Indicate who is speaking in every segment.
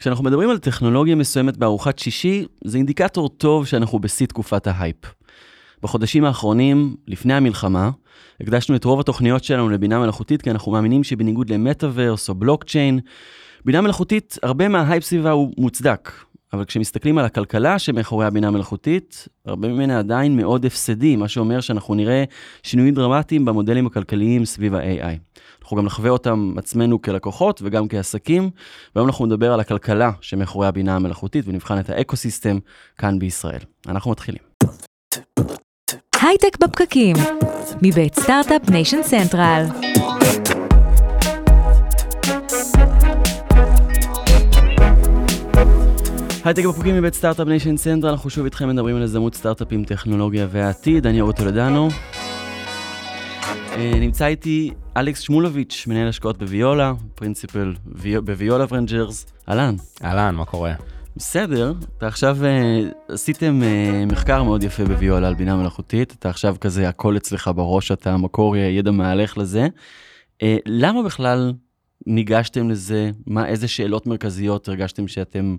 Speaker 1: כשאנחנו מדברים על טכנולוגיה מסוימת בארוחת שישי, זה אינדיקטור טוב שאנחנו בשיא תקופת ההייפ. בחודשים האחרונים, לפני המלחמה, הקדשנו את רוב התוכניות שלנו לבינה מלאכותית, כי אנחנו מאמינים שבניגוד למטאוורס או בלוקצ'יין, בינה מלאכותית, הרבה מההייפ סביבה הוא מוצדק. אבל כשמסתכלים על הכלכלה שמאחורי הבינה המלאכותית, הרבה ממנה עדיין מאוד הפסדי, מה שאומר שאנחנו נראה שינויים דרמטיים במודלים הכלכליים סביב ה-AI. אנחנו גם נחווה אותם עצמנו כלקוחות וגם כעסקים, והיום אנחנו נדבר על הכלכלה שמאחורי הבינה המלאכותית ונבחן את האקו-סיסטם כאן בישראל. אנחנו מתחילים.
Speaker 2: הייטק בפקקים, מבית סטארט-אפ ניישן סנטרל.
Speaker 1: הייטק בפקקים מבית סטארט-אפ ניישן סנטרל, אנחנו שוב איתכם מדברים על הזדמנות סטארט-אפים, טכנולוגיה והעתיד, אני אורו טולדנו. אה, נמצא איתי אלכס שמולוביץ', מנהל השקעות בוויולה, principal בוויולה פרנג'רס. אהלן.
Speaker 3: אהלן, מה קורה?
Speaker 1: בסדר, אתה עכשיו אה, עשיתם אה, מחקר מאוד יפה בוויולה על בינה מלאכותית, אתה עכשיו כזה הכל אצלך בראש, אתה מקור ידע מהלך לזה. אה, למה בכלל ניגשתם לזה? מה, איזה שאלות מרכזיות הרגשתם שאתם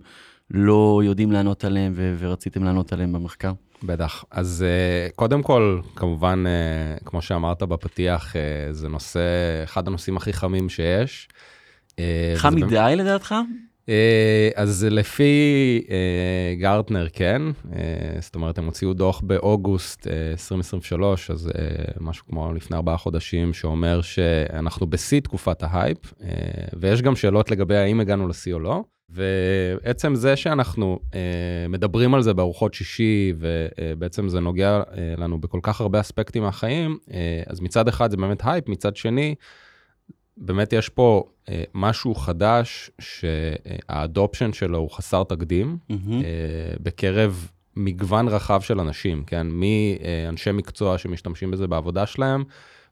Speaker 1: לא יודעים לענות עליהן ו- ורציתם לענות עליהן במחקר?
Speaker 3: בטח. אז אה, קודם כל, כמובן, אה, כמו שאמרת בפתיח, אה, זה נושא, אחד הנושאים הכי חמים שיש.
Speaker 1: חם מדי. לדעתך?
Speaker 3: אז לפי גרטנר כן, זאת אומרת הם הוציאו דוח באוגוסט 2023, אז משהו כמו לפני ארבעה חודשים, שאומר שאנחנו בשיא תקופת ההייפ, ויש גם שאלות לגבי האם הגענו לשיא או לא. ועצם זה שאנחנו אה, מדברים על זה בארוחות שישי, ובעצם זה נוגע אה, לנו בכל כך הרבה אספקטים מהחיים, אה, אז מצד אחד זה באמת הייפ, מצד שני, באמת יש פה אה, משהו חדש שהאדופשן שלו הוא חסר תקדים, mm-hmm. אה, בקרב מגוון רחב של אנשים, כן? מאנשי מקצוע שמשתמשים בזה בעבודה שלהם,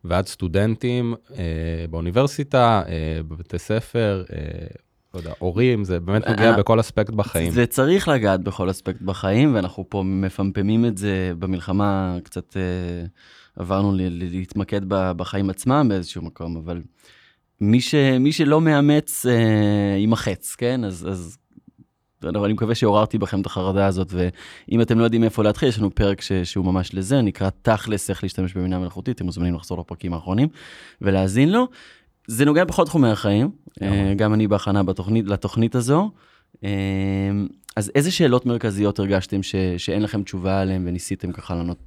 Speaker 3: ועד סטודנטים אה, באוניברסיטה, אה, בבתי ספר, אה, לא יודע, הורים, זה באמת נוגע אה, בכל אספקט בחיים.
Speaker 1: זה צריך לגעת בכל אספקט בחיים, ואנחנו פה מפמפמים את זה במלחמה, קצת אה, עברנו להתמקד בחיים עצמם באיזשהו מקום, אבל מי, ש, מי שלא מאמץ אה, יימחץ, כן? אז, אז אני מקווה שעוררתי בכם את החרדה הזאת, ואם אתם לא יודעים איפה להתחיל, יש לנו פרק ש, שהוא ממש לזה, נקרא תכלס איך להשתמש בבינה מלאכותית, אתם מוזמנים לחזור לפרקים האחרונים ולהאזין לו. זה נוגע בכל תחומי החיים, אה, גם אני בהכנה בתוכנית, לתוכנית הזו. אה, אז איזה שאלות מרכזיות הרגשתם ש, שאין לכם תשובה עליהן וניסיתם ככה לענות,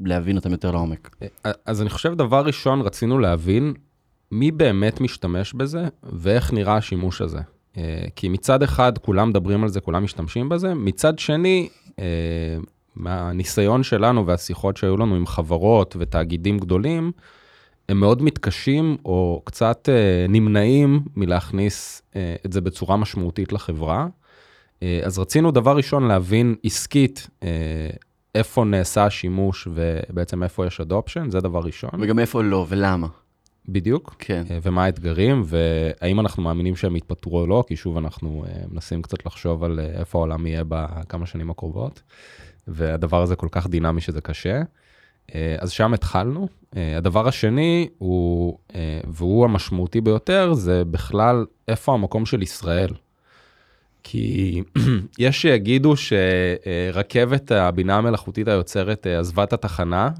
Speaker 1: להבין אותן יותר לעומק?
Speaker 3: אה, אז אני חושב דבר ראשון רצינו להבין מי באמת משתמש בזה ואיך נראה השימוש הזה. כי מצד אחד כולם מדברים על זה, כולם משתמשים בזה, מצד שני, מהניסיון שלנו והשיחות שהיו לנו עם חברות ותאגידים גדולים, הם מאוד מתקשים או קצת אה, נמנעים מלהכניס אה, את זה בצורה משמעותית לחברה. אה, אז רצינו דבר ראשון להבין עסקית אה, איפה נעשה השימוש ובעצם איפה יש אדופשן, זה דבר ראשון.
Speaker 1: וגם איפה לא ולמה.
Speaker 3: בדיוק,
Speaker 1: כן.
Speaker 3: אה, ומה האתגרים, והאם אנחנו מאמינים שהם יתפטרו או לא, כי שוב אנחנו אה, מנסים קצת לחשוב על אה, איפה העולם יהיה בכמה שנים הקרובות, והדבר הזה כל כך דינמי שזה קשה. אה, אז שם התחלנו. אה, הדבר השני הוא, אה, והוא המשמעותי ביותר, זה בכלל איפה המקום של ישראל. כי יש שיגידו שרכבת הבינה המלאכותית היוצרת עזבה את התחנה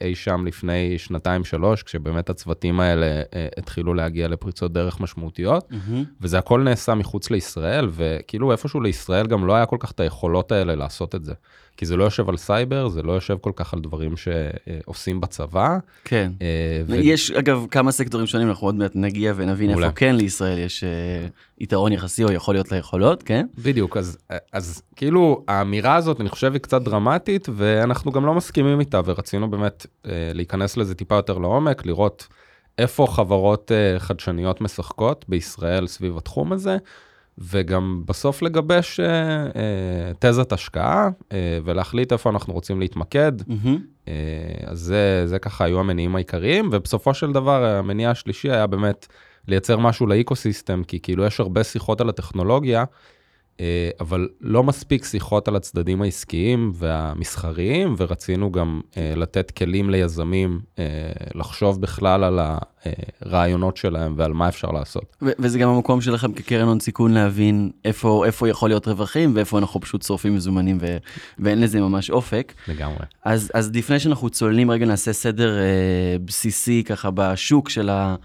Speaker 3: אי שם לפני שנתיים-שלוש, כשבאמת הצוותים האלה התחילו להגיע לפריצות דרך משמעותיות, mm-hmm. וזה הכל נעשה מחוץ לישראל, וכאילו איפשהו לישראל גם לא היה כל כך את היכולות האלה לעשות את זה. כי זה לא יושב על סייבר, זה לא יושב כל כך על דברים שעושים בצבא.
Speaker 1: כן. אה, ו... יש אגב כמה סקטורים שונים, אנחנו עוד מעט נגיע ונבין אולי. איפה כן לישראל יש אה, יתרון יחסי או יכול להיות ליכולות, כן?
Speaker 3: בדיוק, אז, אז כאילו האמירה הזאת אני חושב היא קצת דרמטית, ואנחנו גם לא מסכימים איתה, ורצינו באמת אה, להיכנס לזה טיפה יותר לעומק, לראות איפה חברות חדשניות משחקות בישראל סביב התחום הזה. וגם בסוף לגבש אה, אה, תזת השקעה אה, ולהחליט איפה אנחנו רוצים להתמקד. Mm-hmm. אה, אז זה, זה ככה היו המניעים העיקריים, ובסופו של דבר המניע השלישי היה באמת לייצר משהו לאקוסיסטם, כי כאילו יש הרבה שיחות על הטכנולוגיה, אבל לא מספיק שיחות על הצדדים העסקיים והמסחריים, ורצינו גם אה, לתת כלים ליזמים אה, לחשוב בכלל על הרעיונות שלהם ועל מה אפשר לעשות.
Speaker 1: ו- וזה גם המקום שלכם כקרן הון סיכון להבין איפה, איפה יכול להיות רווחים ואיפה אנחנו פשוט שורפים מזומנים ו- ואין לזה ממש אופק.
Speaker 3: לגמרי.
Speaker 1: אז, אז לפני שאנחנו צוללים רגע נעשה סדר אה, בסיסי ככה בשוק של, ה,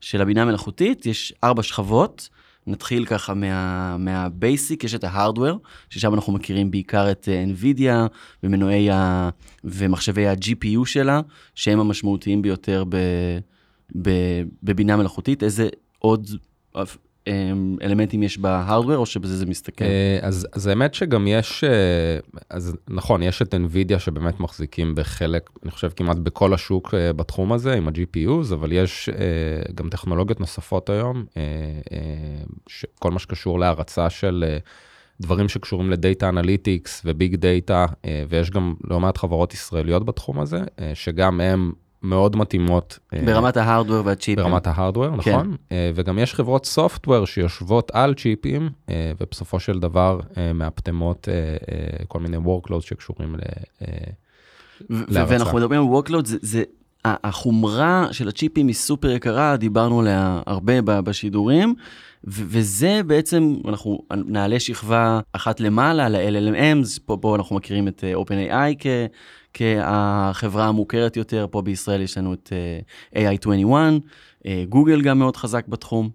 Speaker 1: של הבינה המלאכותית, יש ארבע שכבות. נתחיל ככה מה, מהבייסיק, יש את ההארדוור, ששם אנחנו מכירים בעיקר את אה, NVIDIA ומנועי ה... ומחשבי ה-GPU שלה, שהם המשמעותיים ביותר ב, ב, בבינה מלאכותית. איזה עוד אלמנטים יש בהארדוור, או שבזה זה מסתכל?
Speaker 3: אה, אז, אז האמת שגם יש, אה, אז נכון, יש את NVIDIA שבאמת מחזיקים בחלק, אני חושב כמעט בכל השוק אה, בתחום הזה, עם ה-GPUs, אבל יש גם טכנולוגיות נוספות היום, כל מה שקשור להרצה של דברים שקשורים ל data analytics ו-big data, ויש גם לא מעט חברות ישראליות בתחום הזה, שגם הם מאוד מתאימות.
Speaker 1: אה, ברמת ה-hardware והצ'יפים.
Speaker 3: ברמת ה-hardware, כן. נכון. אה, וגם יש חברות software שיושבות על צ'יפים, אה, ובסופו של דבר מאפטמות כל מיני workloads שקשורים ל...
Speaker 1: ואנחנו מדברים על workloads, זה, זה החומרה של הצ'יפים היא סופר יקרה, דיברנו עליה הרבה בשידורים, וזה בעצם, אנחנו נעלה שכבה אחת למעלה, ל-LLMs, פה, פה אנחנו מכירים את OpenAI כ... כחברה המוכרת יותר, פה בישראל יש לנו את אה, AI21, אה, גוגל גם מאוד חזק בתחום.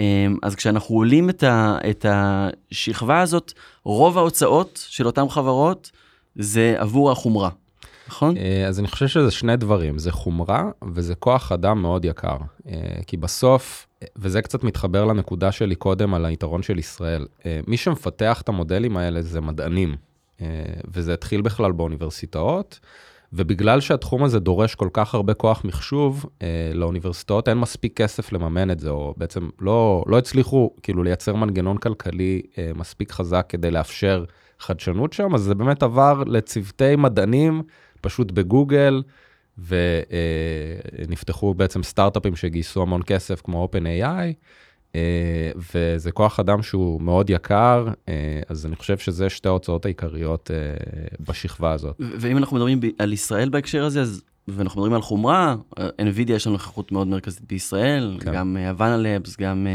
Speaker 1: אה, אז כשאנחנו עולים את, ה, את השכבה הזאת, רוב ההוצאות של אותן חברות זה עבור החומרה, נכון?
Speaker 3: אז אני חושב שזה שני דברים, זה חומרה וזה כוח אדם מאוד יקר. כי בסוף, וזה קצת מתחבר לנקודה שלי קודם על היתרון של ישראל, מי שמפתח את המודלים האלה זה מדענים. אה, וזה התחיל בכלל באוניברסיטאות, ובגלל שהתחום הזה דורש כל כך הרבה כוח מחשוב, אה, לאוניברסיטאות אין מספיק כסף לממן את זה, או בעצם לא, לא הצליחו כאילו לייצר מנגנון כלכלי אה, מספיק חזק כדי לאפשר חדשנות שם, אז זה באמת עבר לצוותי מדענים, פשוט בגוגל, ונפתחו בעצם סטארט-אפים שגייסו המון כסף כמו OpenAI. אה, וזה כוח אדם שהוא מאוד יקר, אה, אז אני חושב שזה שתי ההוצאות העיקריות אה, בשכבה הזאת.
Speaker 1: ואם אנחנו מדברים על ישראל בהקשר הזה, אז ואנחנו מדברים על חומרה, NVIDIA יש לנו נוכחות מאוד מרכזית בישראל, כן. גם הוואנה לבס, גם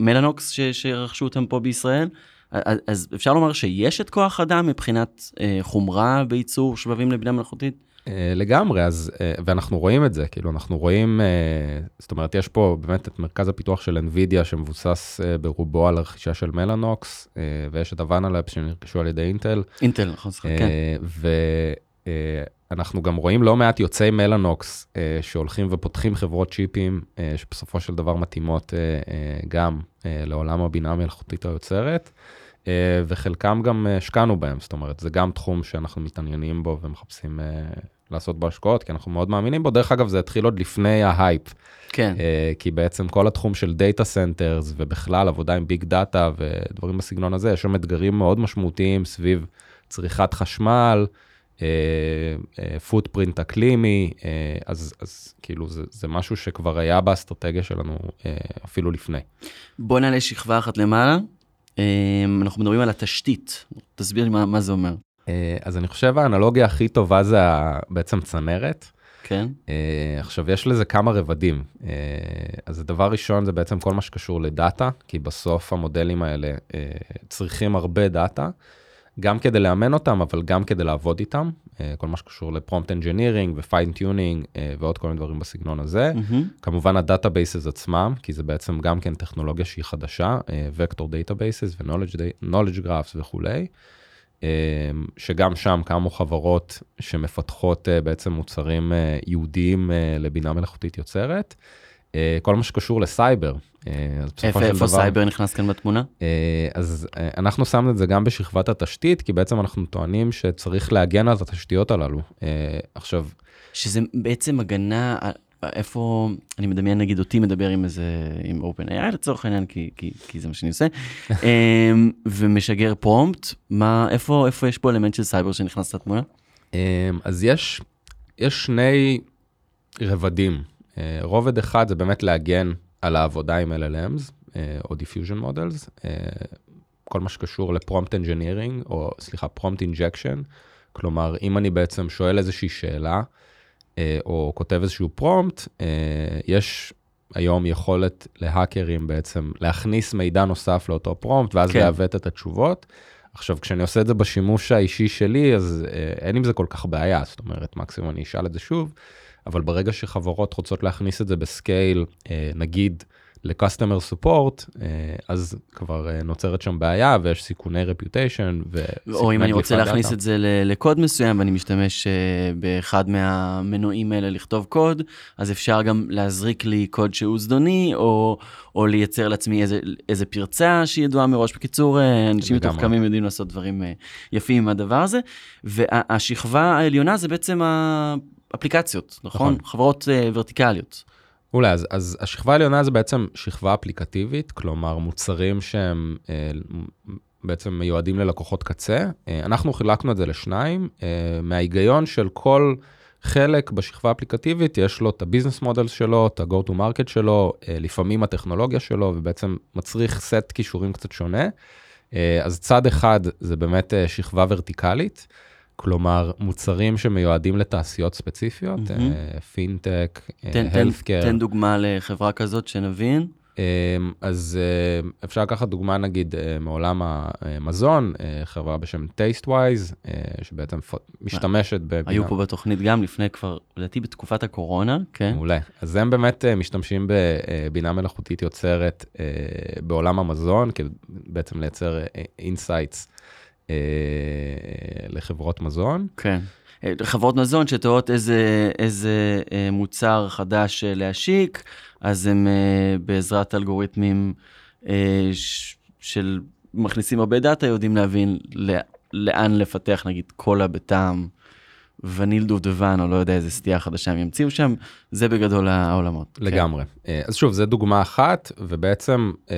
Speaker 1: מלאנוקס שרכשו אותם פה בישראל. אז אפשר לומר שיש את כוח אדם מבחינת חומרה בייצור שבבים לבינה מלאכותית?
Speaker 3: אה, לגמרי, אז, אה, ואנחנו רואים את זה, כאילו, אנחנו רואים, אה, זאת אומרת, יש פה באמת את מרכז הפיתוח של NVIDIA שמבוסס ברובו על הרכישה של מלאנוקס, ויש את הוואנה לאפ שנרכשו על ידי אינטל.
Speaker 1: אינטל, נכון, כן.
Speaker 3: ואנחנו גם רואים לא מעט יוצאי מלאנוקס שהולכים ופותחים חברות צ'יפים, שבסופו של דבר מתאימות גם לעולם הבינה המלאכותית היוצרת. וחלקם גם השקענו בהם, זאת אומרת, זה גם תחום שאנחנו מתעניינים בו ומחפשים לעשות בו השקעות, כי אנחנו מאוד מאמינים בו. דרך אגב, זה התחיל עוד לפני ההייפ.
Speaker 1: כן. אה,
Speaker 3: כי בעצם כל התחום של data centers ובכלל עבודה עם big data ודברים בסגנון הזה, יש שם אתגרים מאוד משמעותיים סביב צריכת חשמל, footprint אה, אה, אקלימי, אה, אז, אז כאילו זה, זה משהו שכבר היה באסטרטגיה שלנו אה, אפילו לפני.
Speaker 1: בוא נעלה שכבה אחת למעלה. אנחנו מדברים על התשתית, תסביר לי מה, מה זה אומר.
Speaker 3: אה, אז אני חושב האנלוגיה הכי טובה זה בעצם צנרת.
Speaker 1: כן.
Speaker 3: אה, עכשיו, יש לזה כמה רבדים. אה, אז הדבר ראשון זה בעצם כל מה שקשור לדאטה, כי בסוף המודלים האלה צריכים הרבה דאטה, גם כדי לאמן אותם, אבל גם כדי לעבוד איתם. כל מה שקשור לפרומפט אנג'ינירינג ופיינטיונינג ועוד כל מיני דברים בסגנון הזה. Mm-hmm. כמובן ה-databases עצמם, כי זה בעצם גם כן טכנולוגיה שהיא חדשה, vector databases ו-knowledge graphs וכולי. אמ, שגם שם קמו חברות שמפתחות אה, בעצם מוצרים אה, ייעודיים אה, לבינה מלאכותית יוצרת. כל מה שקשור לסייבר.
Speaker 1: איפה, איפה סייבר נכנס כאן בתמונה?
Speaker 3: אז אנחנו שמנו את זה גם בשכבת התשתית, כי בעצם אנחנו טוענים שצריך להגן על התשתיות הללו. עכשיו...
Speaker 1: שזה בעצם הגנה איפה, אני מדמיין נגיד אותי מדבר עם איזה, עם OpenAI לצורך העניין, כי, כי, כי זה מה שאני עושה, אמ, ומשגר פרומפט, מה, איפה, איפה יש פה אלמנט של סייבר שנכנס לתמונה?
Speaker 3: אמ, אז יש, יש שני רבדים. אה, רובד אחד זה באמת להגן על העבודה עם LLMs, אה, או Diffusion Models. אה, כל מה שקשור לפרומפט אנג'ינירינג, או סליחה, prompt injection. כלומר, אם אני בעצם שואל איזושהי שאלה, או כותב איזשהו פרומפט, אה, יש היום יכולת להאקרים בעצם להכניס מידע נוסף לאותו פרומפט, ואז
Speaker 1: כן.
Speaker 3: לעוות את התשובות. עכשיו, כשאני עושה את זה בשימוש האישי שלי, אז אה, אין עם זה כל כך בעיה, זאת אומרת, מקסימום אני אשאל את זה שוב, אבל ברגע שחברות רוצות להכניס את זה בסקייל, אה, נגיד ל-customer support, אה, אז כבר אה, נוצרת שם בעיה ויש סיכוני reputation.
Speaker 1: או אם אני רוצה להכניס את זה לקוד מסוים ואני משתמש אה, באחד מהמנועים האלה לכתוב קוד, אז אפשר גם להזריק לי קוד שהוא זדוני, או, או לייצר לעצמי איזה, איזה פרצה שהיא ידועה מראש. בקיצור, אנשים. מתוחכמים יודעים לעשות דברים יפים עם הדבר הזה. והשכבה העליונה זה בעצם האפליקציות, נכון?
Speaker 3: נכון.
Speaker 1: חברות ורטיקליות.
Speaker 3: אולי, אז, אז השכבה העליונה זה בעצם שכבה אפליקטיבית, כלומר מוצרים שהם אה, בעצם מיועדים ללקוחות קצה. אה, אנחנו חילקנו את זה לשניים, אה, מההיגיון של כל חלק בשכבה האפליקטיבית, יש לו את הביזנס מודל שלו, את ה-go to market שלו, אה, לפעמים הטכנולוגיה שלו, ובעצם מצריך סט כישורים קצת שונה. אה, אז צד אחד זה באמת אה, שכבה ורטיקלית. כלומר, מוצרים שמיועדים לתעשיות ספציפיות. אה, פינטק,
Speaker 1: תן,
Speaker 3: הלפקר.
Speaker 1: תן דוגמה לחברה כזאת שנבין.
Speaker 3: אמ, אז אה, אפשר לקחת דוגמה נגיד אה, מעולם המזון, אה, חברה בשם TasteWise, אה, שבעצם משתמשת בבינה.
Speaker 1: היו פה בתוכנית גם לפני כבר, לדעתי בתקופת הקורונה, כן?
Speaker 3: מעולה. אז הם באמת אה, משתמשים בבינה מלאכותית יוצרת אה, בעולם המזון, כדי בעצם לייצר insights לחברות מזון.
Speaker 1: כן. אה, חברות מזון שתוהות איזה, איזה אה, מוצר חדש אה, להשיק, אז הם אה, בעזרת אלגוריתמים אה, של מכניסים הרבה דאטה, יודעים להבין לא, לאן לפתח נגיד קולה בטעם וניל דובדבן, או לא יודע איזה סטייה חדשה הם ימציאו שם, זה בגדול העולמות.
Speaker 3: לגמרי. אה, אז שוב, זו דוגמה אחת, ובעצם אה,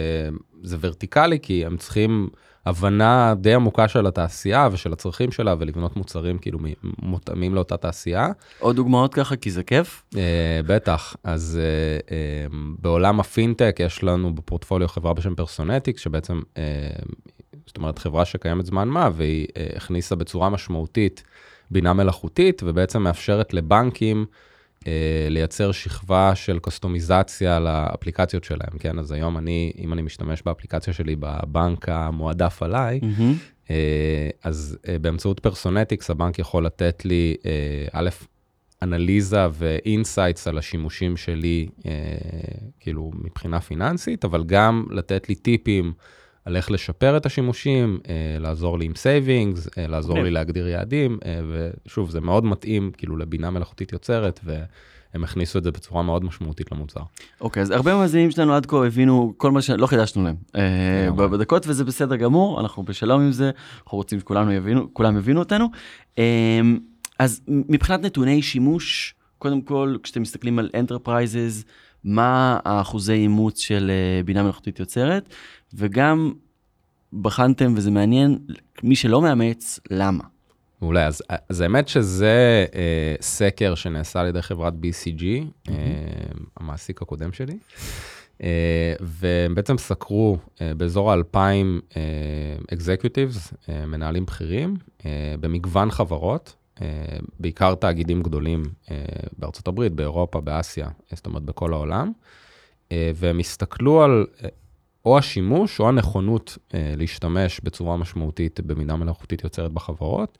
Speaker 3: זה ורטיקלי, כי הם צריכים הבנה די עמוקה של התעשייה ושל הצרכים שלה, ולבנות מוצרים כאילו מותאמים לאותה תעשייה.
Speaker 1: עוד דוגמאות ככה, כי זה כיף.
Speaker 3: אה, בטח, אז אה, אה, בעולם הפינטק יש לנו בפורטפוליו חברה בשם Personetics, שבעצם, זאת אומרת, חברה שקיימת זמן מה, והיא הכניסה בצורה משמעותית בינה מלאכותית, ובעצם מאפשרת לבנקים לייצר שכבה של קוסטומיזציה לאפליקציות שלהם, כן? אז היום אני, אם אני משתמש באפליקציה שלי בבנק המועדף עליי. אה, אז אה, באמצעות Personetics הבנק יכול לתת לי, אה, א', אנליזה ו-insights על השימושים שלי, אה, כאילו מבחינה פיננסית, אבל גם לתת לי טיפים על איך לשפר את השימושים, אה, לעזור לי עם savings, אה, לעזור. לי להגדיר יעדים, אה, ושוב, זה מאוד מתאים כאילו לבינה מלאכותית יוצרת, והם הכניסו את זה בצורה מאוד משמעותית למוצר.
Speaker 1: אוקיי, אז הרבה מהמאזינים שלנו עד כה הבינו כל מה שלא חידשנו להם אה,
Speaker 3: לגמרי.
Speaker 1: בדקות, וזה בסדר גמור, אנחנו בשלום עם זה, אנחנו רוצים שכולנו יבינו, כולם יבינו אותנו. אה, אז מבחינת נתוני שימוש, קודם כל, כשאתם מסתכלים על enterprises, מה האחוזי אימוץ של אה, בינה מלאכותית יוצרת, וגם בחנתם, וזה מעניין, מי שלא מאמץ, למה?
Speaker 3: מעולה, אז, אז האמת שזה אה, סקר שנעשה על ידי חברת BCG, אה, המעסיק הקודם שלי, אה, והם בעצם סקרו אה, באזור ה-2,000 אה, executives, אה, מנהלים בכירים, אה, במגוון חברות, אה, בעיקר תאגידים גדולים אה, בארצות הברית, באירופה, באסיה, זאת אומרת בכל העולם, אה, והם הסתכלו על אה, או השימוש או הנכונות אה, להשתמש בצורה משמעותית בבינה מלאכותית יוצרת בחברות,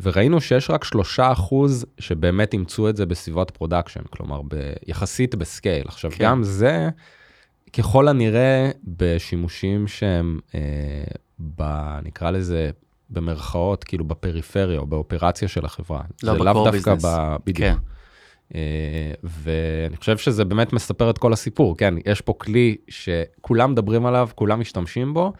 Speaker 3: וראינו שיש רק שלושה אחוז שבאמת אימצו את זה בסביבת production, כלומר ב, יחסית ב-scale. עכשיו.
Speaker 1: כן.
Speaker 3: גם זה, ככל הנראה, בשימושים שהם, אה, ב, נקרא לזה, במרכאות, כאילו בפריפריה או באופרציה של החברה.
Speaker 1: לא
Speaker 3: זה לאו דווקא. ב... בדיוק.
Speaker 1: כן.
Speaker 3: אה, ואני חושב שזה באמת מספר את כל הסיפור, כן, יש פה כלי שכולם מדברים עליו, כולם משתמשים בו,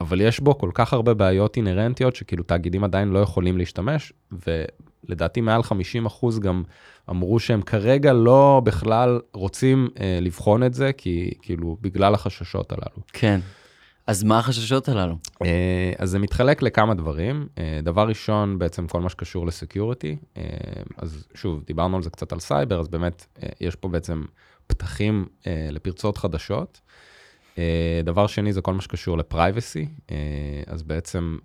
Speaker 3: אבל יש בו כל כך הרבה בעיות אינהרנטיות שכאילו תאגידים עדיין לא יכולים להשתמש, ולדעתי מעל 50 אחוז גם אמרו שהם כרגע לא בכלל רוצים אה, לבחון את זה, כי כאילו בגלל החששות הללו.
Speaker 1: כן. אז מה החששות הללו?
Speaker 3: אה, אז זה מתחלק לכמה דברים. אה, דבר ראשון, בעצם כל מה שקשור לסקיוריטי. אה, אז שוב, דיברנו על זה קצת על סייבר, אז באמת יש פה בעצם פתחים לפרצות חדשות. דבר שני זה כל מה שקשור ל-privacy, אז בעצם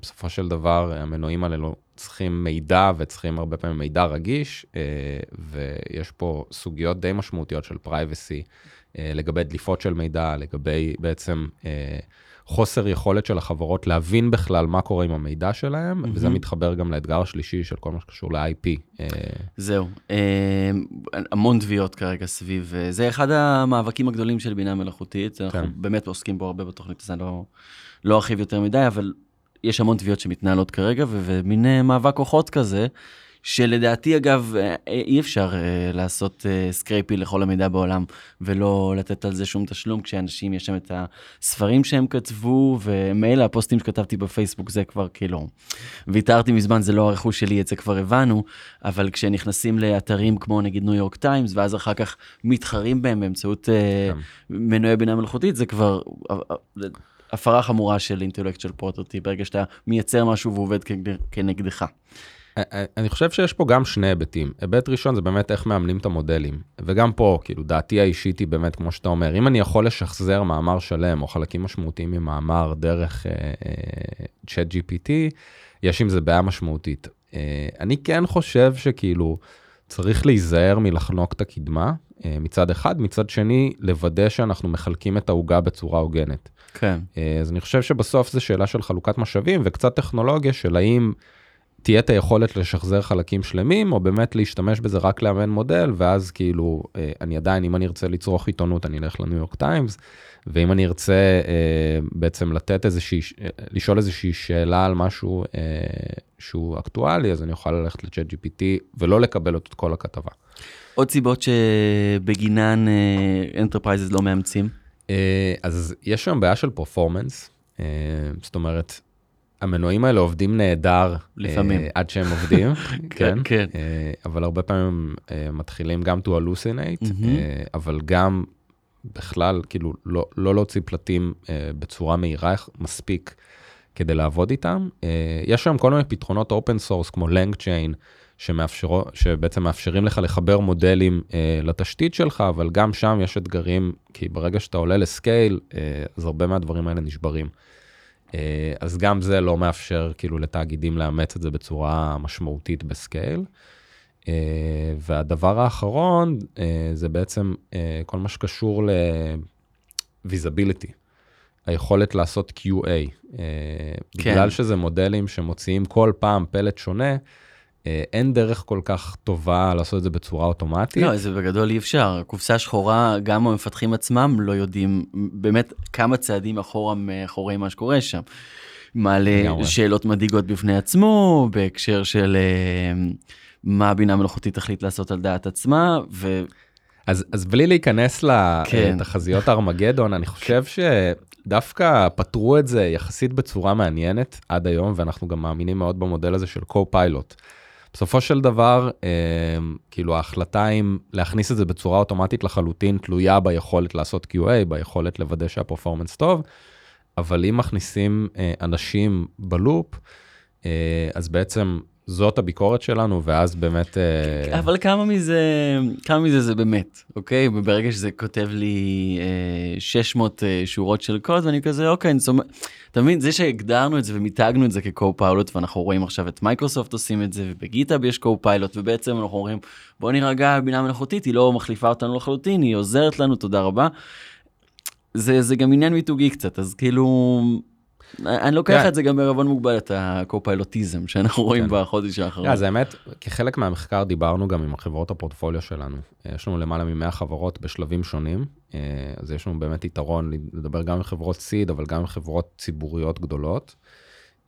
Speaker 3: בסופו של דבר המנועים האלה לא צריכים מידע וצריכים הרבה פעמים מידע רגיש, ויש פה סוגיות די משמעותיות של privacy לגבי דליפות של מידע, לגבי בעצם חוסר יכולת של החברות להבין בכלל מה קורה עם המידע שלהם, mm-hmm. וזה מתחבר גם לאתגר השלישי של כל מה שקשור ל-IP.
Speaker 1: אה, זהו, אה, המון תביעות כרגע סביב, אה, זה אחד המאבקים הגדולים של בינה מלאכותית, כן. אנחנו באמת עוסקים בו הרבה בתוכנית, אז אני לא, לא ארחיב יותר מדי, אבל יש המון תביעות שמתנהלות כרגע, ומין מאבק כוחות כזה. שלדעתי אגב אה, אי אפשר לעשות scraping לכל המידע בעולם ולא לתת על זה שום תשלום כשאנשים יש שם את הספרים שהם כתבו ומילא הפוסטים שכתבתי בפייסבוק זה כבר כאילו ויתרתי מזמן זה לא הרכוש שלי את זה כבר הבנו אבל כשנכנסים לאתרים כמו נגיד ניו יורק טיימס ואז אחר כך מתחרים בהם באמצעות uh, מנועי בינה מלאכותית זה כבר. הפרה חמורה של אינטלקט של פרוטוטי ברגע שאתה מייצר משהו ועובד כנגדך.
Speaker 3: אני חושב שיש פה גם שני היבטים. היבט ראשון זה באמת איך מאמנים את המודלים. וגם פה, כאילו, דעתי האישית היא באמת, כמו שאתה אומר, אם אני יכול לשחזר מאמר שלם או חלקים משמעותיים ממאמר דרך צ'אט uh, uh, GPT, יש עם זה בעיה משמעותית. Uh, אני כן חושב שכאילו, צריך להיזהר מלחנוק את הקדמה, מצד אחד, מצד שני, לוודא שאנחנו מחלקים את העוגה בצורה הוגנת.
Speaker 1: כן. Uh,
Speaker 3: אז אני חושב שבסוף זו שאלה של חלוקת משאבים וקצת טכנולוגיה של האם... תהיה את היכולת לשחזר חלקים שלמים, או באמת להשתמש בזה רק לאמן מודל, ואז כאילו, אה, אני עדיין, אם אני ארצה לצרוך עיתונות, אני אלך לניו יורק טיימס, ואם אני ארצה אה, בעצם לתת איזושהי, אה, לשאול איזושהי שאלה על משהו שהוא אקטואלי, אז אני אוכל ללכת לצ'אט GPT ולא לקבל את כל הכתבה.
Speaker 1: עוד סיבות שבגינן enterprises לא מאמצים?
Speaker 3: אז יש שם בעיה של performance, זאת אומרת, המנועים האלה עובדים נהדר.
Speaker 1: לפעמים. אה,
Speaker 3: עד שהם עובדים,
Speaker 1: כן. כן. אה,
Speaker 3: אבל הרבה פעמים אה, מתחילים גם to hallucinate, mm-hmm. אה, אבל גם בכלל, כאילו, לא, לא להוציא פלטים אה, בצורה מהירה מספיק כדי לעבוד איתם. אה, יש שם כל מיני פתרונות open source כמו LangChain, שמאפשרו, שבעצם מאפשרים לך לחבר מודלים אה, לתשתית שלך, אבל גם שם יש אתגרים, כי ברגע שאתה עולה ל scale, אה, אז הרבה מהדברים האלה נשברים. אה, אז גם זה לא מאפשר כאילו לתאגידים לאמץ את זה בצורה משמעותית ב scale. אה, והדבר האחרון אה, זה בעצם כל מה שקשור ל-visibility, היכולת לעשות QA. כן. בגלל שזה מודלים שמוציאים כל פעם פלט שונה, אה, אין דרך כל כך טובה לעשות את זה בצורה אוטומטית.
Speaker 1: לא, זה בגדול אי אפשר. קופסה שחורה, גם המפתחים עצמם לא יודעים באמת כמה צעדים אחורה מאחורי מה שקורה שם. מעלה. שאלות מדאיגות בפני עצמו, בהקשר של uh, מה הבינה המלאכותית תחליט לעשות על דעת עצמה, ו...
Speaker 3: אז, אז בלי להיכנס כן. לתחזיות ארמגדון, אני חושב שדווקא פתרו את זה יחסית בצורה מעניינת עד היום, ואנחנו גם מאמינים מאוד במודל הזה של co-pilot. בסופו של דבר, אה, כאילו ההחלטה אם להכניס את זה בצורה אוטומטית לחלוטין תלויה ביכולת לעשות QA, ביכולת לוודא שהפרפורמנס טוב, אבל אם מכניסים אה, אנשים בלופ, אה, אז בעצם זאת הביקורת שלנו, ואז באמת...
Speaker 1: אה, אבל כמה מזה, כמה מזה זה באמת, אוקיי? ברגע שזה כותב לי 600 אה, אה, שורות של קוד, ואני כזה, אוקיי, אני סומך... אתה מבין, זה שהגדרנו את זה ומיתגנו את זה כ co-pilot, ואנחנו רואים עכשיו את מייקרוסופט עושים את זה, ובגיטאב יש Copilot, ובעצם אנחנו אומרים, בוא נירגע בינה מלאכותית, היא לא מחליפה אותנו לחלוטין, היא עוזרת לנו, תודה רבה. זה, זה גם עניין מיתוגי קצת, אז כאילו... אני לוקח כן. את זה גם בערבון מוגבל, את ה copilotism שאנחנו רואים כן. בחודש האחרון.
Speaker 3: אז האמת, כחלק מהמחקר דיברנו גם עם חברות הפורטפוליו שלנו. יש לנו למעלה מ-100 חברות בשלבים שונים, אה, אז יש לנו באמת יתרון לדבר גם עם חברות seed, אבל גם עם חברות ציבוריות גדולות.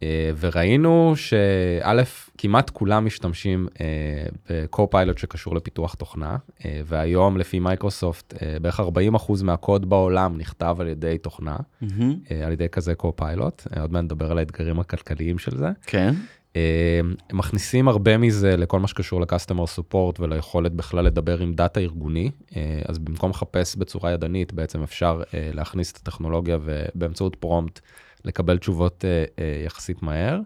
Speaker 3: אה, וראינו שא', כמעט כולם משתמשים אה, ב co-pilot שקשור לפיתוח תוכנה, אה, והיום לפי מייקרוסופט בערך 40% מהקוד בעולם נכתב על ידי תוכנה, mm-hmm. על ידי כזה co-pilot, עוד מעט נדבר על האתגרים הכלכליים של זה.
Speaker 1: כן.
Speaker 3: מכניסים הרבה מזה לכל מה שקשור ל-customer support וליכולת בכלל לדבר עם דאטה ארגוני, אז במקום לחפש בצורה ידנית, בעצם אפשר להכניס את הטכנולוגיה ובאמצעות prompt. לקבל תשובות אה, אה, יחסית מהר.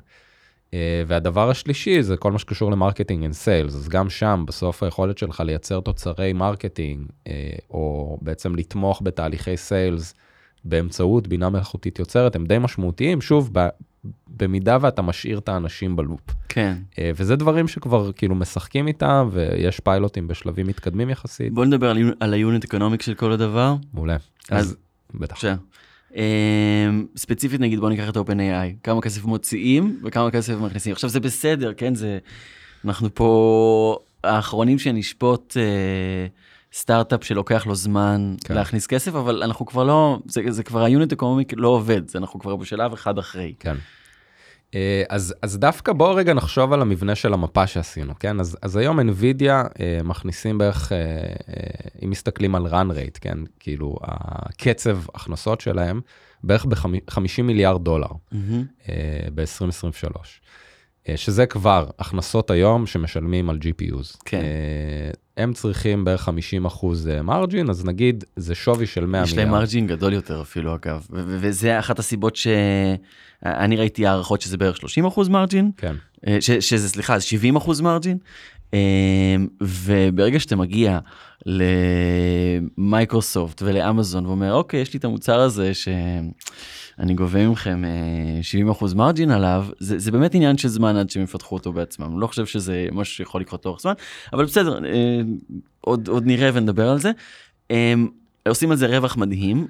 Speaker 3: אה, והדבר השלישי זה כל מה שקשור ל marketing and sales, אז גם שם בסוף היכולת שלך לייצר תוצרי marketing, אה, או בעצם לתמוך בתהליכי sales, באמצעות בינה מלאכותית יוצרת הם די משמעותיים, שוב, ב, במידה ואתה משאיר את האנשים ב loop.
Speaker 1: כן.
Speaker 3: אה, וזה דברים שכבר כאילו משחקים איתם, ויש פיילוטים בשלבים מתקדמים יחסית.
Speaker 1: בוא נדבר על, על ה unit economic של כל הדבר.
Speaker 3: מעולה.
Speaker 1: אז-
Speaker 3: אז בטח.
Speaker 1: בבקשה. אמ, ספציפית נגיד בוא ניקח את OpenAI, כמה כסף מוציאים וכמה כסף מכניסים. עכשיו זה בסדר, כן? זה... אנחנו פה האחרונים שנשפוט אה, סטארט-אפ שלוקח לו זמן
Speaker 3: כן.
Speaker 1: להכניס כסף, אבל אנחנו כבר לא, זה, זה כבר ה unit economic לא עובד, זה אנחנו כבר בשלב אחד אחרי.
Speaker 3: כן. אה, אז, אז דווקא בואו רגע נחשוב על המבנה של המפה שעשינו, כן? אז, אז היום NVIDIA אה, מכניסים בערך, אה, אה, אם מסתכלים על run rate, כן? כאילו, הקצב הכנסות שלהם, בערך ב-50 מיליארד דולר
Speaker 1: מהמם.
Speaker 3: אה, ב-2023. אה, שזה כבר הכנסות היום שמשלמים על GPUs.
Speaker 1: כן.
Speaker 3: אה, הם צריכים בערך 50 אחוז מרג'ין, אז נגיד זה שווי של 100
Speaker 1: יש
Speaker 3: מיליארד.
Speaker 1: להם מרג'ין גדול יותר אפילו אגב, וזה אחת הסיבות שאני ראיתי הערכות שזה בערך 30 אחוז מרג'ין,
Speaker 3: כן,
Speaker 1: אה, ש- שזה סליחה, זה 70 אחוז מרג'ין, אה, וברגע שאתה מגיע למייקרוסופט ולאמזון ואומר אוקיי יש לי את המוצר הזה שאני גובה מכם אה, 70 אחוז מרג'ין עליו, זה, זה באמת עניין של זמן עד שהם יפתחו אותו בעצמם, לא חושב שזה משהו שיכול לקרות לאורך זמן, אבל בסדר, אה, עוד, עוד נראה ונדבר על זה. אה, עושים על זה רווח מדהים,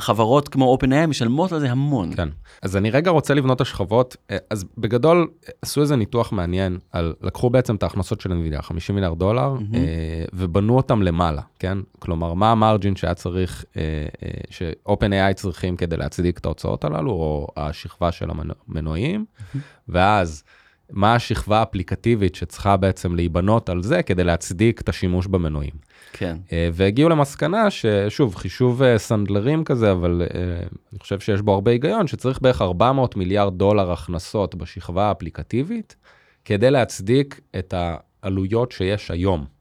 Speaker 1: חברות כמו OpenAI משלמות על זה המון.
Speaker 3: כן. אז אני רגע רוצה לבנות את השכבות. אה, אז בגדול, עשו איזה ניתוח מעניין על, לקחו בעצם את ההכנסות של NVIDIA, 50 מיליארד דולר,
Speaker 1: מהמם.
Speaker 3: אה, ובנו אותם למעלה, כן? כלומר, מה המרג'ין שהיה צריך, אה, אה, ש-OpenAI צריכים כדי להצדיק את ההוצאות הללו, או השכבה של המנועים, ואז מה השכבה האפליקטיבית שצריכה בעצם להיבנות על זה כדי להצדיק את השימוש במנועים.
Speaker 1: כן,
Speaker 3: אה, והגיעו למסקנה ששוב, חישוב אה, סנדלרים כזה, אבל אה, אני חושב שיש בו הרבה היגיון, שצריך בערך 400 מיליארד דולר הכנסות בשכבה האפליקטיבית, כדי להצדיק את העלויות שיש היום.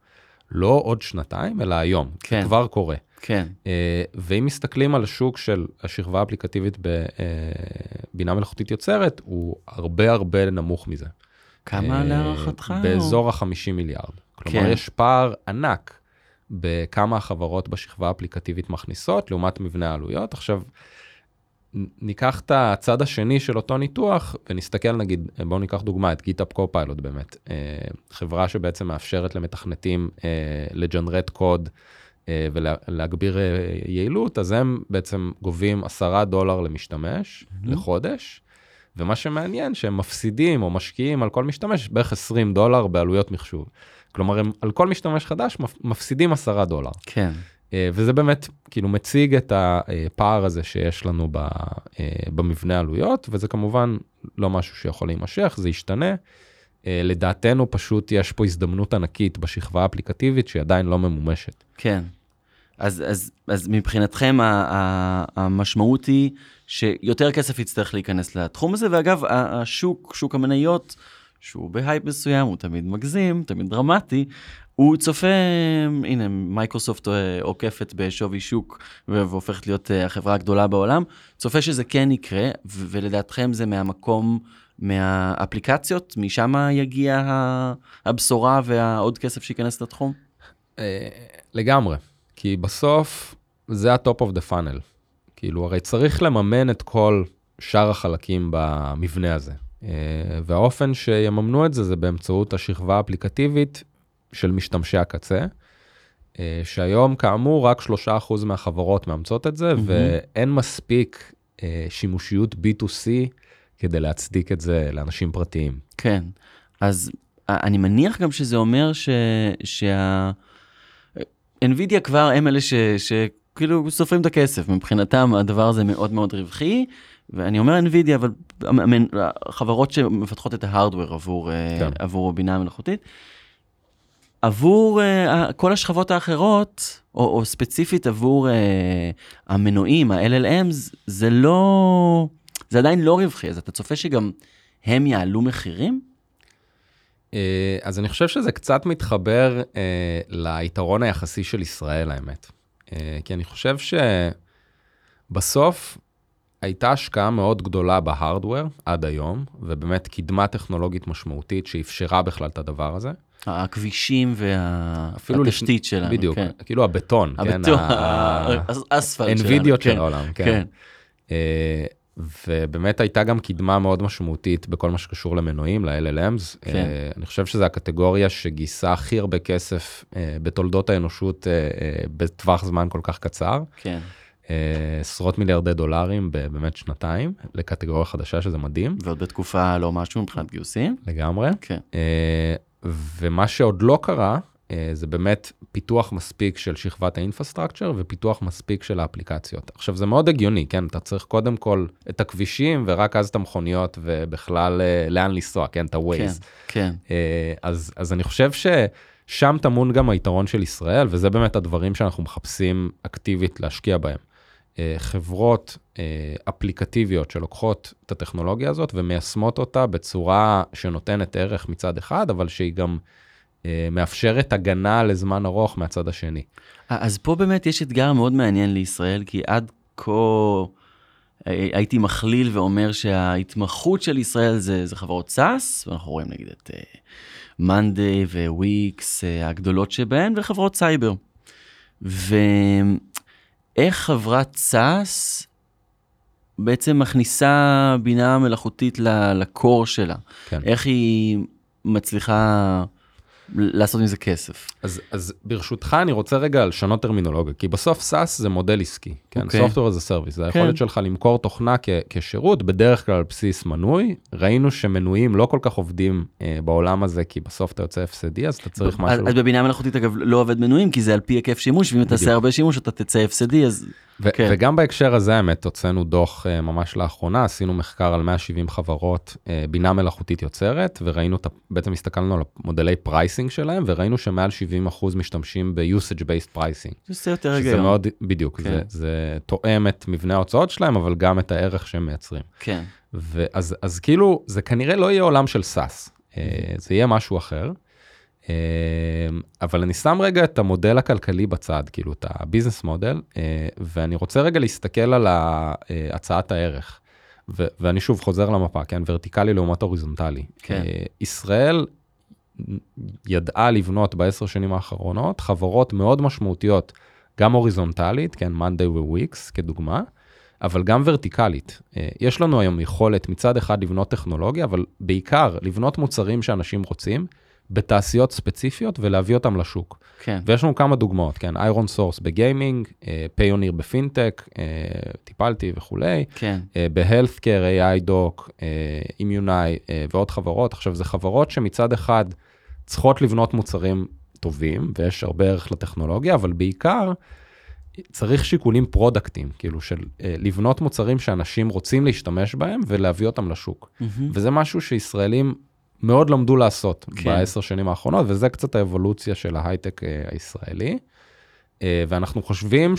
Speaker 3: לא עוד שנתיים, אלא היום.
Speaker 1: כן.
Speaker 3: זה כבר קורה.
Speaker 1: כן,
Speaker 3: אה, ואם מסתכלים על השוק של השכבה האפליקטיבית בבינה מלאכותית יוצרת, הוא הרבה הרבה נמוך מזה.
Speaker 1: כמה
Speaker 3: אה,
Speaker 1: להערכתך?
Speaker 3: באזור ה-50 מיליארד. כלומר,
Speaker 1: כן.
Speaker 3: יש פער ענק בכמה החברות בשכבה האפליקטיבית מכניסות, לעומת מבנה העלויות. עכשיו, ניקח את הצד השני של אותו ניתוח, ונסתכל נגיד, בואו ניקח דוגמה, את GitHub Copilot באמת, אה, חברה שבעצם מאפשרת למתכנתים אה, ל generate קוד אה, ולהגביר יעילות, אז הם בעצם גובים 10 דולר למשתמש לחודש. ומה שמעניין שהם מפסידים או משקיעים על כל משתמש בערך 20 דולר בעלויות מחשוב. כלומר הם על כל משתמש חדש מפ- מפסידים 10 דולר.
Speaker 1: כן,
Speaker 3: וזה באמת כאילו מציג את הפער הזה שיש לנו ב- אה, במבנה עלויות וזה כמובן לא משהו שיכול להימשך זה ישתנה. אה, לדעתנו פשוט יש פה הזדמנות ענקית בשכבה האפליקטיבית שהיא עדיין לא ממומשת.
Speaker 1: כן. אז, אז, אז מבחינתכם ה, ה, המשמעות היא שיותר כסף יצטרך להיכנס לתחום הזה, ואגב, השוק, שוק המניות, שהוא בהייפ מסוים, הוא תמיד מגזים, תמיד דרמטי, הוא צופה, הנה, מייקרוסופט אה, עוקפת בשווי שוק והופכת להיות אה, החברה הגדולה בעולם, צופה שזה כן יקרה, ולדעתכם זה מהמקום, מהאפליקציות, משם יגיע הבשורה והעוד כסף שייכנס לתחום?
Speaker 3: אה, לגמרי, כי בסוף זה ה-top of the funnel. כאילו, הרי צריך לממן את כל שאר החלקים במבנה הזה. והאופן שיממנו את זה זה באמצעות השכבה האפליקטיבית של משתמשי הקצה, אה, שהיום כאמור רק 3% מהחברות מאמצות את זה,
Speaker 1: מהמם.
Speaker 3: ואין מספיק אה, שימושיות B2C כדי להצדיק את זה לאנשים פרטיים.
Speaker 1: כן, אז אני מניח גם שזה אומר ש... שה... NVIDIA כבר הם אלה ש... שכאילו סופרים את הכסף, מבחינתם הדבר הזה מאוד מאוד רווחי, ואני אומר NVIDIA, אבל החברות שמפתחות את ההארדוור עבור, אה,
Speaker 3: כן.
Speaker 1: עבור הבינה המלאכותית, עבור uh, כל השכבות האחרות, או, או ספציפית עבור uh, המנועים, ה-LLMs, זה לא, זה עדיין לא רווחי, אז אתה צופה שגם הם יעלו מחירים?
Speaker 3: אה, אז אני חושב שזה קצת מתחבר אה, ליתרון היחסי של ישראל, האמת. אה, כי אני חושב שבסוף הייתה השקעה מאוד גדולה בהארדוור עד היום, ובאמת קידמה טכנולוגית משמעותית שאפשרה בכלל את הדבר הזה.
Speaker 1: הכבישים והתשתית שלנו.
Speaker 3: בדיוק,
Speaker 1: כן.
Speaker 3: כאילו הבטון, כן,
Speaker 1: הבטוח,
Speaker 3: ה-
Speaker 1: האספלט שלנו.
Speaker 3: האנווידיות
Speaker 1: כן,
Speaker 3: של העולם, כן.
Speaker 1: כן.
Speaker 3: אה, ובאמת הייתה גם קדמה מאוד משמעותית בכל מה שקשור למנועים, ל-LLMs.
Speaker 1: כן.
Speaker 3: אה, אני חושב שזו הקטגוריה שגייסה הכי הרבה כסף אה, בתולדות האנושות בטווח זמן כל כך קצר.
Speaker 1: כן.
Speaker 3: עשרות מיליארדי דולרים באמת שנתיים לקטגוריה חדשה, שזה מדהים
Speaker 1: ועוד בתקופה לא משהו מבחינת גיוסים.
Speaker 3: לגמרי.
Speaker 1: כן.
Speaker 3: ומה שעוד לא קרה, אה, זה באמת פיתוח מספיק של שכבת האינפרסטרקצ'ר ופיתוח מספיק של האפליקציות. עכשיו, זה מאוד הגיוני, כן? אתה צריך קודם כל את הכבישים ורק אז את המכוניות ובכלל אה, לאן לנסוע, כן? את
Speaker 1: כן,
Speaker 3: ה-Waze.
Speaker 1: כן.
Speaker 3: אה, אז, אז אני חושב ששם טמון גם היתרון של ישראל, וזה באמת הדברים שאנחנו מחפשים אקטיבית להשקיע בהם. אה, חברות אה, אפליקטיביות שלוקחות את הטכנולוגיה הזאת ומיישמות אותה בצורה שנותנת ערך מצד אחד, אבל שהיא גם אה, מאפשרת הגנה לזמן ארוך מהצד השני.
Speaker 1: אז פה באמת יש אתגר מאוד מעניין לישראל, כי עד כה הייתי מכליל ואומר שההתמחות של ישראל זה, זה חברות SaaS, ואנחנו רואים נגיד את מאנדיי וויקס, הגדולות שבהן, וחברות סייבר. ואיך חברת SaaS בעצם מכניסה בינה מלאכותית לקור שלה?
Speaker 3: כן.
Speaker 1: איך היא מצליחה לעשות מזה כסף?
Speaker 3: אז, אז ברשותך, אני רוצה רגע לשנות טרמינולוגיה, כי בסוף SaaS זה מודל עסקי, כן?
Speaker 1: אוקיי.
Speaker 3: Software as a Service, זה היכולת
Speaker 1: כן.
Speaker 3: שלך למכור תוכנה כ- כשירות, בדרך כלל על בסיס מנוי. ראינו שמנויים לא כל כך עובדים אה, בעולם הזה, כי בסוף אתה יוצא הפסדי, אז אתה צריך משהו...
Speaker 1: אז בבינה מלאכותית אגב לא עובד מנויים כי זה על פי היקף שימוש ואם אתה. תעשה הרבה שימוש אתה תצא הפסדי אז
Speaker 3: ו-
Speaker 1: כן.
Speaker 3: וגם בהקשר הזה, האמת, הוצאנו דוח uh, ממש לאחרונה, עשינו מחקר על 170 חברות uh, בינה מלאכותית יוצרת, וראינו, בעצם הסתכלנו על המודלי pricing שלהם, וראינו שמעל 70% משתמשים ב-usage-based pricing.
Speaker 1: זה עושה יותר
Speaker 3: שזה
Speaker 1: היגיון.
Speaker 3: מאוד, בדיוק,
Speaker 1: כן.
Speaker 3: זה, זה תואם את מבנה ההוצאות שלהם, אבל גם את הערך שהם מייצרים.
Speaker 1: כן.
Speaker 3: ואז אז כאילו, זה כנראה לא יהיה עולם של SaaS, אה, זה יהיה משהו אחר. אה, אבל אני שם רגע את המודל הכלכלי בצד, כאילו את ה business model, אה, ואני רוצה רגע להסתכל על אה, הצעת הערך. ו- ואני שוב חוזר למפה, כן, vertical-י לעומת הוריזונטלי.
Speaker 1: כן.
Speaker 3: אה, ישראל ידעה לבנות בעשר שנים האחרונות חברות מאוד משמעותיות, גם הוריזונטלית, כן, מאנדיי וויקס כדוגמה, אבל גם ורטיקלית. יש לנו היום יכולת מצד אחד לבנות טכנולוגיה, אבל בעיקר לבנות מוצרים שאנשים רוצים בתעשיות ספציפיות ולהביא אותם לשוק.
Speaker 1: כן.
Speaker 3: ויש לנו כמה דוגמאות, כן, ironSource בגיימינג, Payoneer בפינטק, אה, Tipalti וכולי,
Speaker 1: כן.
Speaker 3: אה, ב healthcare, Aidoc, Immunai אה, ועוד חברות. עכשיו, זה חברות שמצד אחד צריכות לבנות מוצרים טובים, ויש הרבה ערך לטכנולוגיה, אבל בעיקר צריך שיקולים פרודקטיים, כאילו של אה, לבנות מוצרים שאנשים רוצים להשתמש בהם ולהביא אותם לשוק.
Speaker 1: מהמם.
Speaker 3: וזה משהו שישראלים מאוד למדו לעשות
Speaker 1: כן.
Speaker 3: בעשר שנים האחרונות, וזה קצת האבולוציה של ההייטק אה, הישראלי. אה, ואנחנו חושבים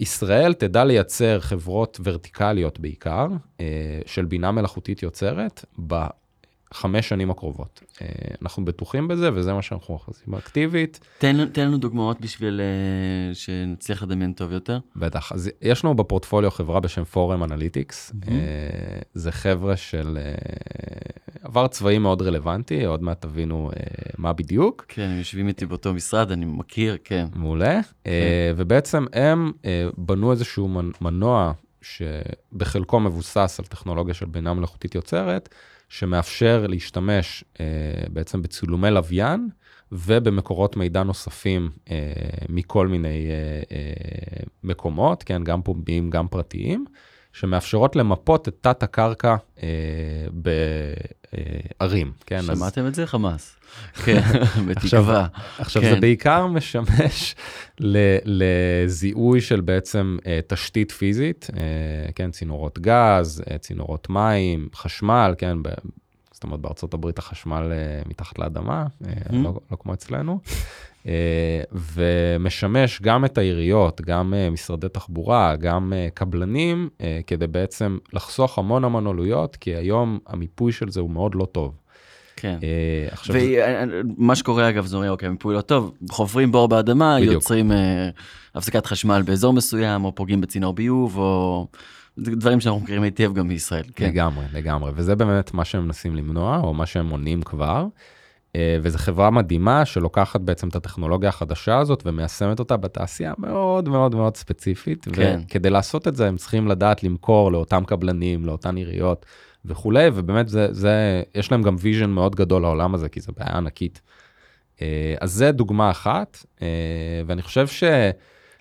Speaker 3: שישראל תדע לייצר חברות ורטיקליות בעיקר, אה, של בינה מלאכותית יוצרת, בחמש שנים הקרובות. אה, אנחנו בטוחים בזה, וזה מה שאנחנו עושים אקטיבית.
Speaker 1: תן תן לנו דוגמאות בשביל אה, שנצליח לדמיין טוב יותר.
Speaker 3: בטח. אז יש לנו בפורטפוליו חברה בשם פורם אנליטיקס.
Speaker 1: Mhm.
Speaker 3: זה חבר'ה של עבר צבאי מאוד רלוונטי, עוד מעט תבינו מה בדיוק.
Speaker 1: כן, הם יושבים איתי באותו משרד, אני מכיר, כן.
Speaker 3: מעולה. אה, ובעצם הם בנו איזשהו מנ- מנוע שבחלקו מבוסס על טכנולוגיה של בינה מלאכותית יוצרת, שמאפשר להשתמש אה, בעצם בצילומי לוויין ובמקורות מידע נוספים אה, מכל מיני אה, אה, מקומות, כן, גם פומביים, גם פרטיים, שמאפשרות למפות את תת הקרקע אה, בערים, כן? אז-
Speaker 1: שמעתם את זה? חמאס. כן,
Speaker 3: עכשיו,
Speaker 1: בתקווה.
Speaker 3: עכשיו
Speaker 1: כן.
Speaker 3: זה בעיקר משמש ל- לזיהוי של בעצם אה, תשתית פיזית, אה, כן, צינורות גז, אה, צינורות מים, חשמל, כן, ב- זאת אומרת בארצות הברית החשמל אה, מתחת לאדמה, אה,
Speaker 1: Mhm.
Speaker 3: לא, לא כמו אצלנו, אה, ומשמש גם את העיריות, גם אה, משרדי תחבורה, גם אה, קבלנים, אה, כדי בעצם לחסוך המון המון עלויות, כי היום המיפוי של זה הוא מאוד לא טוב.
Speaker 1: כן.
Speaker 3: אה, עכשיו,
Speaker 1: ומה שקורה אגב, זה אומר, אוקיי, מיפוי לא טוב, חופרים בור באדמה,
Speaker 3: בדיוק.
Speaker 1: יוצרים אה, הפסקת חשמל באזור מסוים, או פוגעים בצינור ביוב, או דברים שאנחנו מכירים היטב גם בישראל. כן,
Speaker 3: לגמרי, לגמרי, וזה באמת מה שהם מנסים למנוע, או מה שהם מונעים כבר. אה, וזו חברה מדהימה שלוקחת בעצם את הטכנולוגיה החדשה הזאת ומיישמת אותה בתעשייה מאוד מאוד מאוד ספציפית.
Speaker 1: כן.
Speaker 3: וכדי לעשות את זה הם צריכים לדעת למכור לאותם קבלנים, לאותן עיריות וכולי, ובאמת זה, זה, יש להם גם vision מאוד גדול לעולם הזה, כי זו בעיה ענקית. אה, אז זה דוגמה אחת, אה, ואני חושב ש...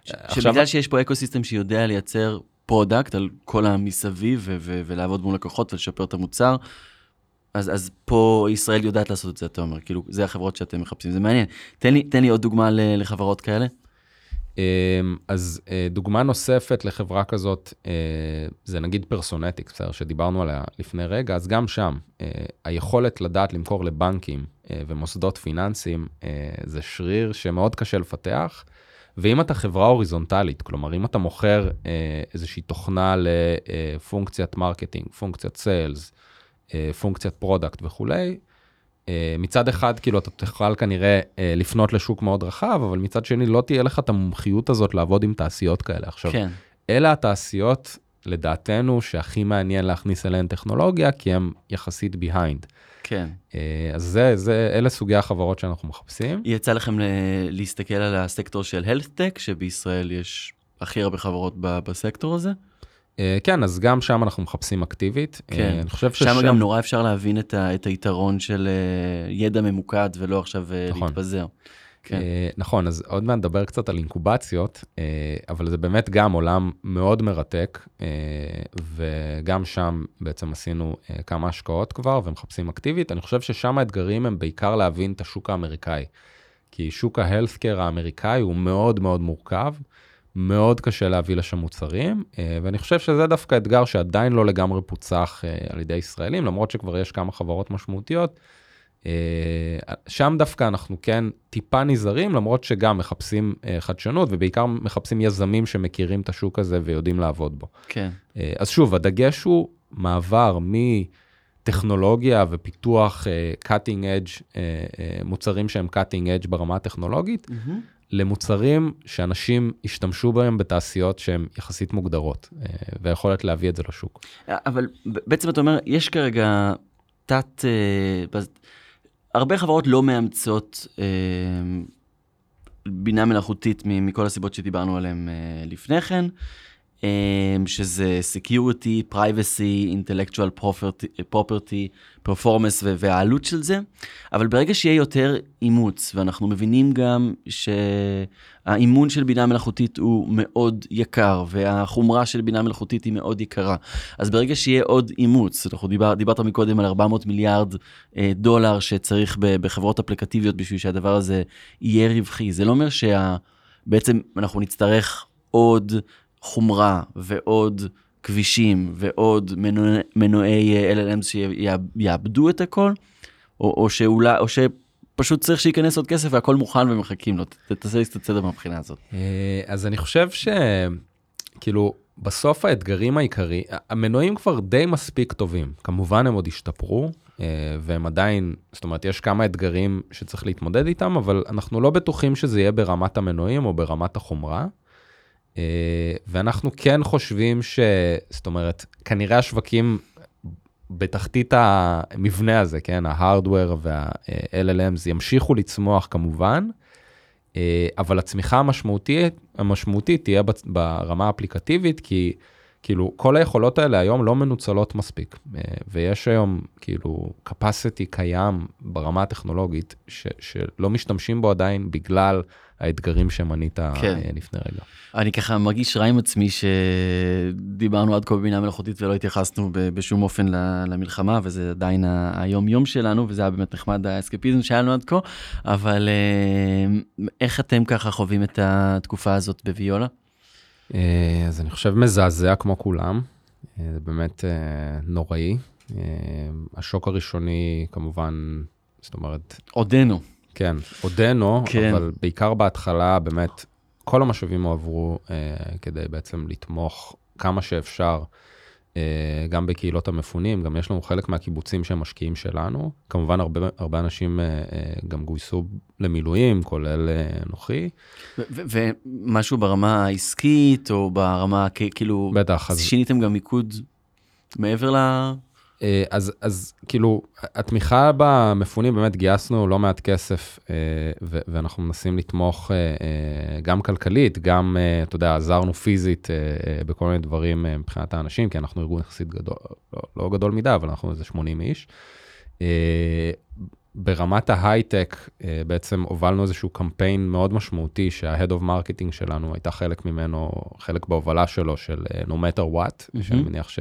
Speaker 3: עכשיו-
Speaker 1: שבגלל שיש פה ecosystem שיודע לייצר product על כל המסביב ולעבוד מול לקוחות ולשפר את המוצר, אז, אז פה ישראל יודעת לעשות את זה, אתה אומר, כאילו, זה החברות שאתם מחפשים, זה מעניין. תן לי, תן לי עוד דוגמה לחברות כאלה.
Speaker 3: אמ, אז אה, דוגמה נוספת לחברה כזאת, אה, זה נגיד Personetics, בסדר, שדיברנו עליה לפני רגע, אז גם שם, אה, היכולת לדעת למכור לבנקים ומוסדות פיננסיים, זה שריר שמאוד קשה לפתח. ואם אתה חברה הוריזונטלית, כלומר, אם אתה מוכר איזושהי תוכנה לפונקציית marketing, פונקציית sales, פונקציית product וכולי, אה, מצד אחד, כאילו, אתה תוכל כנראה אה, לפנות לשוק מאוד רחב, אבל מצד שני, לא תהיה לך את המומחיות הזאת לעבוד עם תעשיות כאלה. עכשיו,
Speaker 1: כן,
Speaker 3: אלה התעשיות, לדעתנו, שהכי מעניין להכניס אליהן טכנולוגיה, כי הן יחסית behind.
Speaker 1: כן.
Speaker 3: אה, אז זה, זה, אלה סוגי החברות שאנחנו מחפשים.
Speaker 1: יצא לכם ל- להסתכל על הסקטור של tech, שבישראל יש הכי הרבה חברות ב- בסקטור הזה?
Speaker 3: אה, כן, אז גם שם אנחנו מחפשים אקטיבית. אה,
Speaker 1: כן.
Speaker 3: אני חושב
Speaker 1: שם גם נורא אפשר להבין את, ה- את היתרון של אה, ידע ממוקד ולא עכשיו
Speaker 3: נכון.
Speaker 1: להתפזר. כן.
Speaker 3: נכון, אז עוד מעט נדבר קצת על אינקובציות, אבל זה באמת גם עולם מאוד מרתק, וגם שם בעצם עשינו כמה השקעות כבר ומחפשים אקטיבית. אני חושב ששם האתגרים הם בעיקר להבין את השוק האמריקאי, כי שוק ההלסקר האמריקאי הוא מאוד מאוד מורכב, מאוד קשה להביא לשם מוצרים, אה, ואני חושב שזה דווקא אתגר שעדיין לא לגמרי פוצח אה, על ידי ישראלים, למרות שכבר יש כמה חברות משמעותיות. אה, שם דווקא אנחנו כן טיפה נזהרים, למרות שגם מחפשים חדשנות, ובעיקר מחפשים יזמים שמכירים את השוק הזה ויודעים לעבוד בו.
Speaker 1: כן.
Speaker 3: אז שוב, הדגש הוא מעבר מטכנולוגיה ופיתוח cutting edge, מוצרים שהם cutting edge ברמה הטכנולוגית, למוצרים שאנשים ישתמשו בהם בתעשיות שהן יחסית מוגדרות, אה, ויכולת להביא את זה לשוק.
Speaker 1: אבל בעצם אתה אומר, יש כרגע תת... אה, הרבה חברות לא מאמצות אה, בינה מלאכותית מכל הסיבות שדיברנו עליהן לפני כן, שזה Security, Privacy, Intellectual Property, Performance והעלות של זה, אבל ברגע שיהיה יותר אימוץ, ואנחנו מבינים גם שהאימון של בינה מלאכותית הוא מאוד יקר, והחומרה של בינה מלאכותית היא מאוד יקרה, אז ברגע שיהיה עוד אימוץ, אנחנו דיבר, דיברת מקודם על 400 מיליארד אה, דולר שצריך בחברות אפליקטיביות בשביל שהדבר הזה יהיה רווחי, זה לא אומר שבעצם אנחנו נצטרך עוד חומרה ועוד כבישים ועוד מנועי, מנועי אה, LLM שיעבדו את הכל, או, או שאולי, או שפשוט צריך שייכנס עוד כסף והכל מוכן ומחכים לו, תעשה לי קצת סדר מהבחינה הזאת.
Speaker 3: אה, אז אני חושב שכאילו בסוף האתגרים העיקרי, המנועים כבר די מספיק טובים, כמובן הם עוד השתפרו אה, והם עדיין, זאת אומרת יש כמה אתגרים שצריך להתמודד איתם, אבל אנחנו לא בטוחים שזה יהיה ברמת המנועים או ברמת החומרה. אה, ואנחנו כן חושבים ש... זאת אומרת, כנראה השווקים בתחתית המבנה הזה, כן, ההארדוור וה-LLMs ימשיכו לצמוח כמובן, אה, אבל הצמיחה המשמעותית, המשמעותית תהיה ברמה האפליקטיבית, כי כאילו כל היכולות האלה היום לא מנוצלות מספיק, אה, ויש היום כאילו capacity קיים ברמה הטכנולוגית, ש, שלא משתמשים בו עדיין בגלל האתגרים שמנית
Speaker 1: כן.
Speaker 3: אה, לפני רגע.
Speaker 1: אני ככה מרגיש רע עם עצמי שדיברנו עד כה בבינה מלאכותית ולא התייחסנו בשום אופן למלחמה, וזה עדיין היום-יום שלנו, וזה היה באמת נחמד האסקפיזם שהיה לנו עד כה, אבל אה, איך אתם ככה חווים את התקופה הזאת בוויולה?
Speaker 3: אה, אז אני חושב מזעזע כמו כולם, זה באמת נוראי. השוק הראשוני כמובן, זאת אומרת,
Speaker 1: עודנו.
Speaker 3: כן, עודנו,
Speaker 1: כן.
Speaker 3: אבל בעיקר בהתחלה באמת כל המשאבים הועברו אה, כדי בעצם לתמוך כמה שאפשר אה, גם בקהילות המפונים, גם יש לנו חלק מהקיבוצים שהם משקיעים שלנו. כמובן, הרבה, הרבה אנשים אה, אה, גם גויסו למילואים, כולל אנוכי.
Speaker 1: ומשהו ברמה העסקית, או ברמה, כאילו,
Speaker 3: בטח. אז...
Speaker 1: שיניתם גם מיקוד מעבר ל...
Speaker 3: אה, אז, אז כאילו, התמיכה במפונים, באמת גייסנו לא מעט כסף, אה, ואנחנו מנסים לתמוך אה, גם כלכלית, גם, אתה יודע, עזרנו פיזית בכל מיני דברים מבחינת האנשים, כי אנחנו ארגון יחסית גדול, לא, לא גדול מדי, אבל אנחנו איזה 80 איש. ברמת ההייטק, בעצם הובלנו איזשהו קמפיין מאוד משמעותי, שה-Head of Marketing שלנו הייתה חלק ממנו, חלק בהובלה שלו, של No matter what, mm-hmm. שאני מניח ש...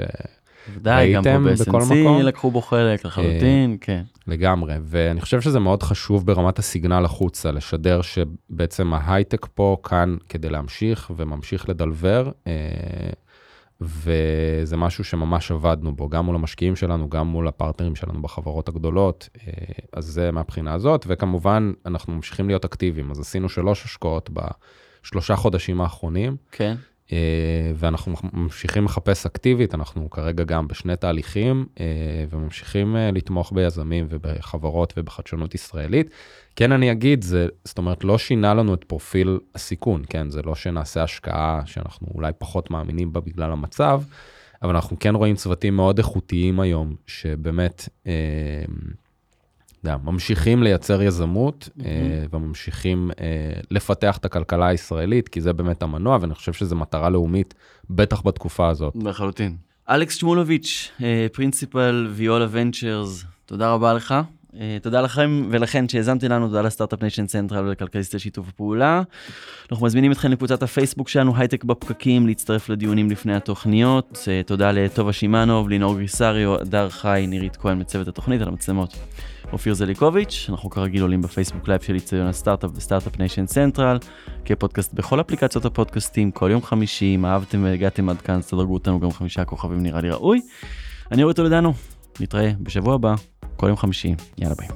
Speaker 1: ודאי, גם פה ב-SNC לקחו בו חלק לחלוטין, אה, כן.
Speaker 3: לגמרי, ואני חושב שזה מאוד חשוב ברמת הסיגנל החוצה, לשדר שבעצם ההייטק פה כאן כדי להמשיך וממשיך לדלבר, אה, וזה משהו שממש עבדנו בו, גם מול המשקיעים שלנו, גם מול הפרטנרים שלנו בחברות הגדולות, אה, אז זה מהבחינה הזאת, וכמובן, אנחנו ממשיכים להיות אקטיביים, אז עשינו שלוש השקעות בשלושה חודשים האחרונים.
Speaker 1: כן.
Speaker 3: ואנחנו ממשיכים לחפש אקטיבית, אנחנו כרגע גם בשני תהליכים, אה, וממשיכים אה, לתמוך ביזמים ובחברות ובחדשנות ישראלית. כן, אני אגיד, זה, זאת אומרת, לא שינה לנו את פרופיל הסיכון, כן? זה לא שנעשה השקעה שאנחנו אולי פחות מאמינים בה בגלל המצב, אבל אנחנו כן רואים צוותים מאוד איכותיים היום, שבאמת... אה, יודע, ממשיכים לייצר יזמות mm-hmm. וממשיכים אה, לפתח את הכלכלה הישראלית, כי זה באמת המנוע, ואני חושב שזו מטרה לאומית, בטח בתקופה הזאת.
Speaker 1: לחלוטין. אלכס שמולוביץ', principal Viola Ventures, תודה רבה לך. Uh, תודה לכם ולכן שהאזנתם לנו, תודה ל Start-Up Nation Central ולכלכליסט על שיתוף הפעולה. אנחנו מזמינים אתכם לקבוצת הפייסבוק שלנו, הייטק בפקקים, להצטרף לדיונים לפני התוכניות. תודה לטובה שמאנוב, לינור גריסריו, הדר חי, נירית כהן מצוות התוכנית על המצלמות. אופיר זליקוביץ', אנחנו כרגיל עולים בפייסבוק live של איצטדיון הסטארט-אפ ו Start-Up Nation Central, כפודקאסט בכל אפליקציות הפודקאסטים, כל יום חמישי, אם אהבתם והגעתם עד כאן, אז תדרגו אותנו גם חמישה כוכבים נראה לי ראוי. אני אורי תולדנו, נתראה בשבוע הבא, כל יום חמישי, יאללה ביי.